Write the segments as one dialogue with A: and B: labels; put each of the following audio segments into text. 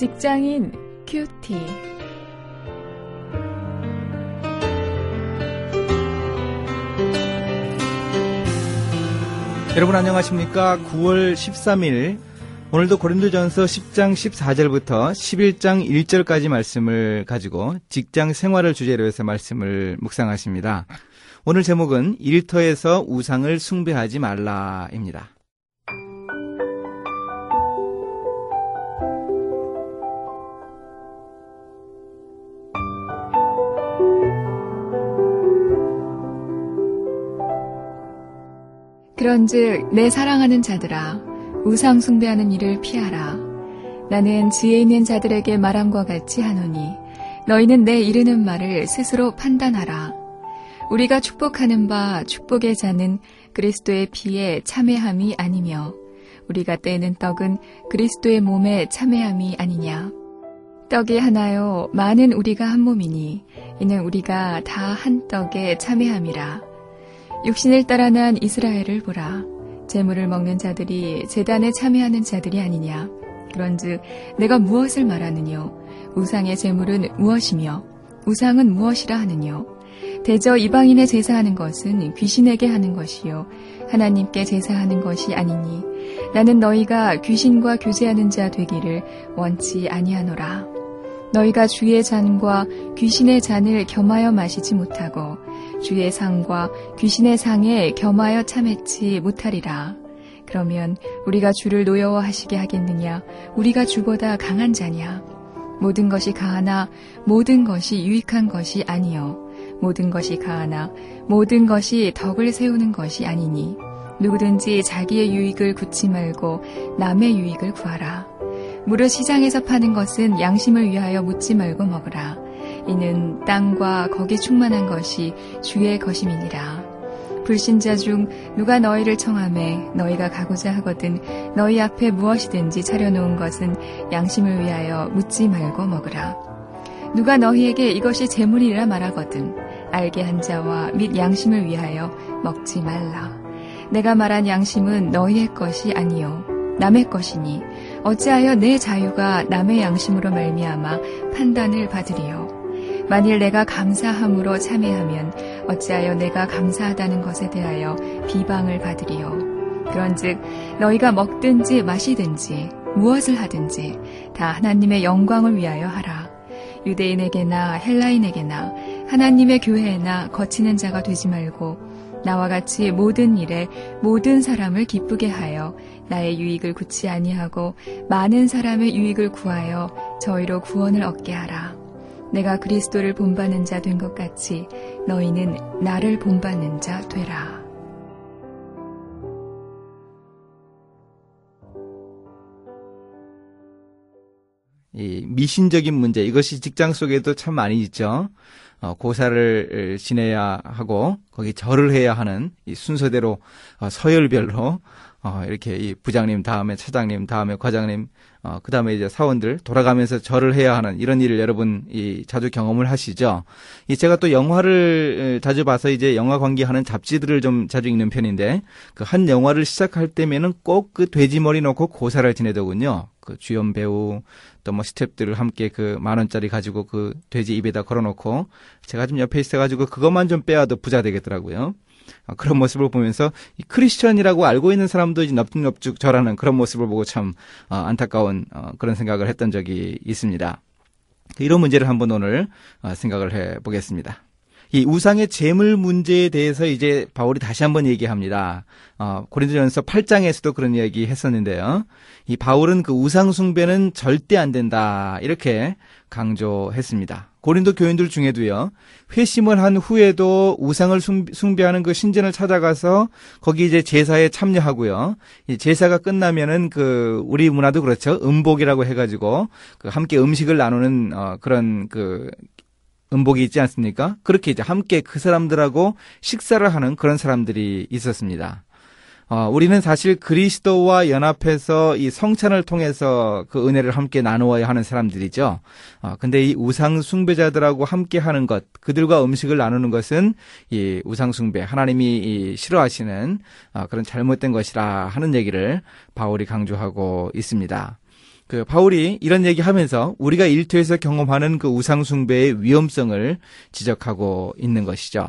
A: 직장인 큐티.
B: 여러분 안녕하십니까? 9월 13일 오늘도 고린도전서 10장 14절부터 11장 1절까지 말씀을 가지고 직장 생활을 주제로 해서 말씀을 묵상하십니다. 오늘 제목은 일터에서 우상을 숭배하지 말라입니다.
A: 그런즉 내 사랑하는 자들아 우상 숭배하는 일을 피하라. 나는 지혜 있는 자들에게 말함과 같이 하노니 너희는 내 이르는 말을 스스로 판단하라. 우리가 축복하는 바 축복의 자는 그리스도의 피에 참회함이 아니며 우리가 떼는 떡은 그리스도의 몸에 참회함이 아니냐. 떡이 하나요 많은 우리가 한 몸이니 이는 우리가 다 한 떡에 참회함이라. 육신을 따라 난 이스라엘을 보라. 재물을 먹는 자들이 재단에 참여하는 자들이 아니냐. 그런즉 내가 무엇을 말하느뇨? 우상의 재물은 무엇이며 우상은 무엇이라 하느뇨? 대저 이방인의 제사하는 것은 귀신에게 하는 것이요 하나님께 제사하는 것이 아니니 나는 너희가 귀신과 교제하는 자 되기를 원치 아니하노라. 너희가 주의 잔과 귀신의 잔을 겸하여 마시지 못하고 주의 상과 귀신의 상에 겸하여 참했지 못하리라. 그러면 우리가 주를 노여워하시게 하겠느냐? 우리가 주보다 강한 자냐? 모든 것이 가하나 모든 것이 유익한 것이 아니요. 모든 것이 가하나 모든 것이 덕을 세우는 것이 아니니 누구든지 자기의 유익을 굳지 말고 남의 유익을 구하라. 무릇 시장에서 파는 것은 양심을 위하여 묻지 말고 먹으라. 이는 땅과 거기 충만한 것이 주의 것임이니라. 불신자 중 누가 너희를 청함해 너희가 가고자 하거든 너희 앞에 무엇이든지 차려놓은 것은 양심을 위하여 묻지 말고 먹으라. 누가 너희에게 이것이 재물이라 말하거든 알게 한 자와 및 양심을 위하여 먹지 말라. 내가 말한 양심은 너희의 것이 아니요 남의 것이니 어찌하여 내 자유가 남의 양심으로 말미암아 판단을 받으리요. 만일 내가 감사함으로 참회하면 어찌하여 내가 감사하다는 것에 대하여 비방을 받으리요. 그런즉 너희가 먹든지 마시든지 무엇을 하든지 다 하나님의 영광을 위하여 하라. 유대인에게나 헬라인에게나 하나님의 교회에나 거치는 자가 되지 말고 나와 같이 모든 일에 모든 사람을 기쁘게 하여 나의 유익을 굳이 아니하고 많은 사람의 유익을 구하여 저희로 구원을 얻게 하라. 내가 그리스도를 본받는 자 된 것 같이 너희는 나를 본받는 자 되라.
B: 이 미신적인 문제 이것이 직장 속에도 참 많이 있죠. 어, 고사를 지내야 하고 거기 절을 해야 하는 이 순서대로 어, 서열별로 어, 이렇게 이 부장님 다음에 차장님 다음에 과장님 어, 그 다음에 이제 사원들 돌아가면서 절을 해야 하는 이런 일을 여러분 이 자주 경험을 하시죠. 이 제가 또 영화를 자주 봐서 이제 영화 관계하는 잡지들을 좀 자주 읽는 편인데 그 한 영화를 시작할 때면은 꼭 그 돼지 머리 놓고 고사를 지내더군요. 그 주연 배우 또 뭐 스탭들을 함께 그 만 원짜리 가지고 그 돼지 입에다 걸어놓고 제가 좀 옆에 있어가지고 그것만 좀 빼와도 부자 되겠더라고요. 어, 그런 모습을 보면서 이 크리스천이라고 알고 있는 사람도 이제 넙죽넙죽 절하는 그런 모습을 보고 참 어, 안타까운 어, 그런 생각을 했던 적이 있습니다. 이런 문제를 한번 오늘 생각을 해 보겠습니다. 이 우상의 재물 문제에 대해서 이제 바울이 다시 한번 얘기합니다. 어, 고린도전서 8장에서도 그런 이야기 했었는데요. 이 바울은 그 우상 숭배는 절대 안 된다. 이렇게 강조했습니다. 고린도 교인들 중에도요, 회심을 한 후에도 우상을 숭배하는 그 신전을 찾아가서 거기 이제 제사에 참여하고요. 이 제사가 끝나면은 그 우리 문화도 그렇죠. 음복이라고 해가지고 그 함께 음식을 나누는 어 그런 그 음복이 있지 않습니까? 그렇게 이제 함께 그 사람들하고 식사를 하는 그런 사람들이 있었습니다. 어, 우리는 사실 그리스도와 연합해서 이 성찬을 통해서 그 은혜를 함께 나누어야 하는 사람들이죠. 어, 근데 이 우상 숭배자들하고 함께 하는 것, 그들과 음식을 나누는 것은 이 우상 숭배, 하나님이 이 싫어하시는 어, 그런 잘못된 것이라 하는 얘기를 바울이 강조하고 있습니다. 그 바울이 이런 얘기하면서 우리가 일터에서 경험하는 그 우상 숭배의 위험성을 지적하고 있는 것이죠.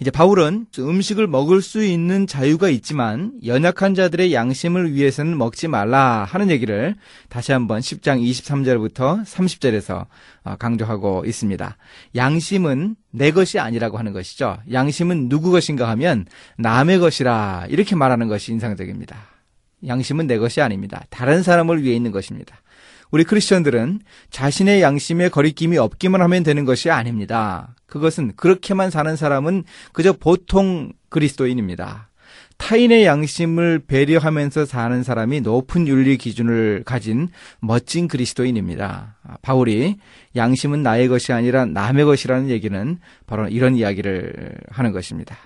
B: 이제 바울은 음식을 먹을 수 있는 자유가 있지만 연약한 자들의 양심을 위해서는 먹지 말라 하는 얘기를 다시 한번 10장 23절부터 30절에서 어, 강조하고 있습니다. 양심은 내 것이 아니라고 하는 것이죠. 양심은 누구 것인가 하면 남의 것이라 이렇게 말하는 것이 인상적입니다. 양심은 내 것이 아닙니다. 다른 사람을 위해 있는 것입니다. 우리 크리스천들은 자신의 양심에 거리낌이 없기만 하면 되는 것이 아닙니다. 그것은 그렇게만 사는 사람은 그저 보통 그리스도인입니다. 타인의 양심을 배려하면서 사는 사람이 높은 윤리 기준을 가진 멋진 그리스도인입니다. 바울이 양심은 나의 것이 아니라 남의 것이라는 얘기는 바로 이런 이야기를 하는 것입니다.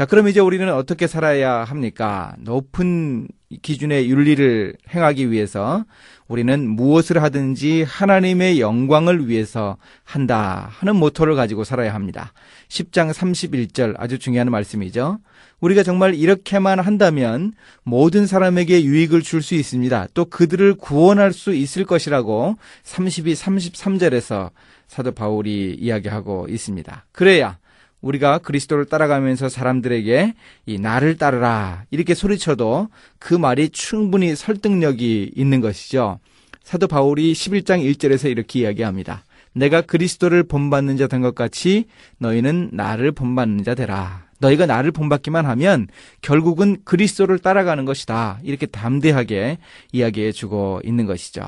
B: 자, 그럼 이제 우리는 어떻게 살아야 합니까? 높은 기준의 윤리를 행하기 위해서 우리는 무엇을 하든지 하나님의 영광을 위해서 한다 하는 모토를 가지고 살아야 합니다. 10장 31절 아주 중요한 말씀이죠. 우리가 정말 이렇게만 한다면 모든 사람에게 유익을 줄 수 있습니다. 또 그들을 구원할 수 있을 것이라고 32, 33절에서 사도 바울이 이야기하고 있습니다. 그래야 우리가 그리스도를 따라가면서 사람들에게 이 나를 따르라 이렇게 소리쳐도 그 말이 충분히 설득력이 있는 것이죠. 사도 바울이 11장 1절에서 이렇게 이야기합니다. 내가 그리스도를 본받는 자 된 것 같이 너희는 나를 본받는 자 되라. 너희가 나를 본받기만 하면 결국은 그리스도를 따라가는 것이다. 이렇게 담대하게 이야기해 주고 있는 것이죠.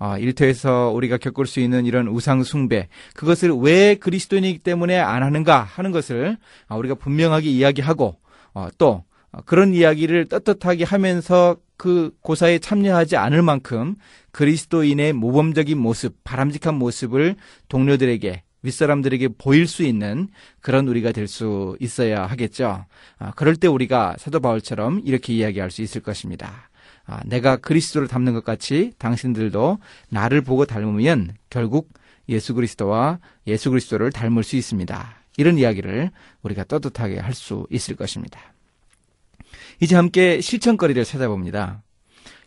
B: 어, 일터에서 우리가 겪을 수 있는 이런 우상 숭배 그것을 왜 그리스도인이기 때문에 안 하는가 하는 것을 어, 우리가 분명하게 이야기하고 어, 또 그런 이야기를 떳떳하게 하면서 그 고사에 참여하지 않을 만큼 그리스도인의 모범적인 모습, 바람직한 모습을 동료들에게 윗사람들에게 보일 수 있는 그런 우리가 될 수 있어야 하겠죠. 아, 그럴 때 우리가 사도 바울처럼 이렇게 이야기할 수 있을 것입니다. 아, 내가 그리스도를 닮는 것 같이 당신들도 나를 보고 닮으면 결국 예수 그리스도와 예수 그리스도를 닮을 수 있습니다. 이런 이야기를 우리가 떳떳하게 할 수 있을 것입니다. 이제 함께 실천거리를 찾아봅니다.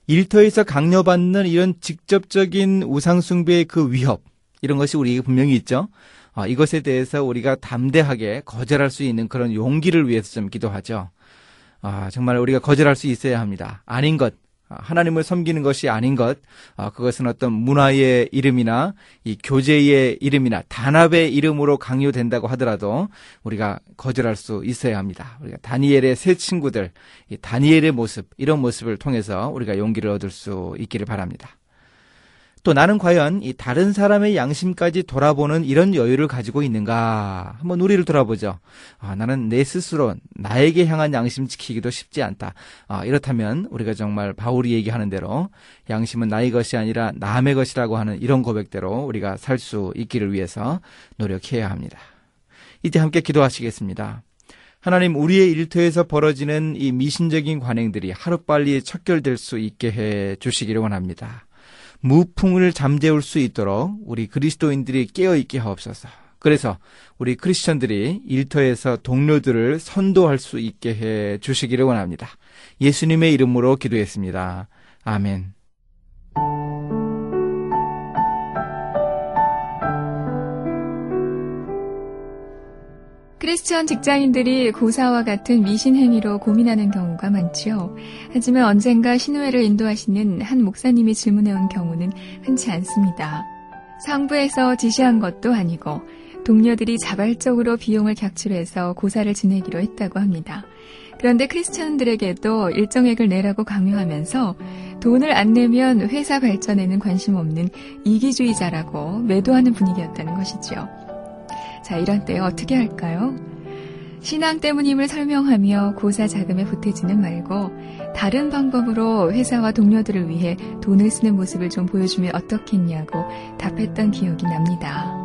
B: 일터에서 강요받는 이런 직접적인 우상숭배의 그 위협, 이런 것이 우리에게 분명히 있죠. 어, 이것에 대해서 우리가 담대하게 거절할 수 있는 그런 용기를 위해서 좀 기도하죠. 아, 정말 우리가 거절할 수 있어야 합니다. 아닌 것, 아, 하나님을 섬기는 것이 아닌 것, 아, 그것은 어떤 문화의 이름이나 이 교제의 이름이나 단합의 이름으로 강요된다고 하더라도 우리가 거절할 수 있어야 합니다. 우리가 다니엘의 새 친구들, 다니엘의 모습, 이런 모습을 통해서 우리가 용기를 얻을 수 있기를 바랍니다. 또 나는 과연 이 다른 사람의 양심까지 돌아보는 이런 여유를 가지고 있는가? 한번 우리를 돌아보죠. 아, 나는 내 스스로 나에게 향한 양심 지키기도 쉽지 않다. 아, 이렇다면 우리가 정말 바울이 얘기하는 대로 양심은 나의 것이 아니라 남의 것이라고 하는 이런 고백대로 우리가 살 수 있기를 위해서 노력해야 합니다. 이제 함께 기도하시겠습니다. 하나님 우리의 일터에서 벌어지는 이 미신적인 관행들이 하루빨리 척결될 수 있게 해 주시기를 원합니다. 무풍을 잠재울 수 있도록 우리 그리스도인들이 깨어있게 하옵소서. 그래서 우리 크리스천들이 일터에서 동료들을 선도할 수 있게 해 주시기를 원합니다. 예수님의 이름으로 기도했습니다. 아멘.
A: 크리스천 직장인들이 고사와 같은 미신 행위로 고민하는 경우가 많지요. 하지만 언젠가 신우회를 인도하시는 한 목사님이 질문해온 경우는 흔치 않습니다. 상부에서 지시한 것도 아니고 동료들이 자발적으로 비용을 객출해서 고사를 지내기로 했다고 합니다. 그런데 크리스천들에게도 일정액을 내라고 강요하면서 돈을 안 내면 회사 발전에는 관심 없는 이기주의자라고 매도하는 분위기였다는 것이죠. 자, 이런 때 어떻게 할까요? 신앙 때문임을 설명하며 고사 자금에 보태지는 말고 다른 방법으로 회사와 동료들을 위해 돈을 쓰는 모습을 좀 보여주면 어떻겠냐고 답했던 기억이 납니다.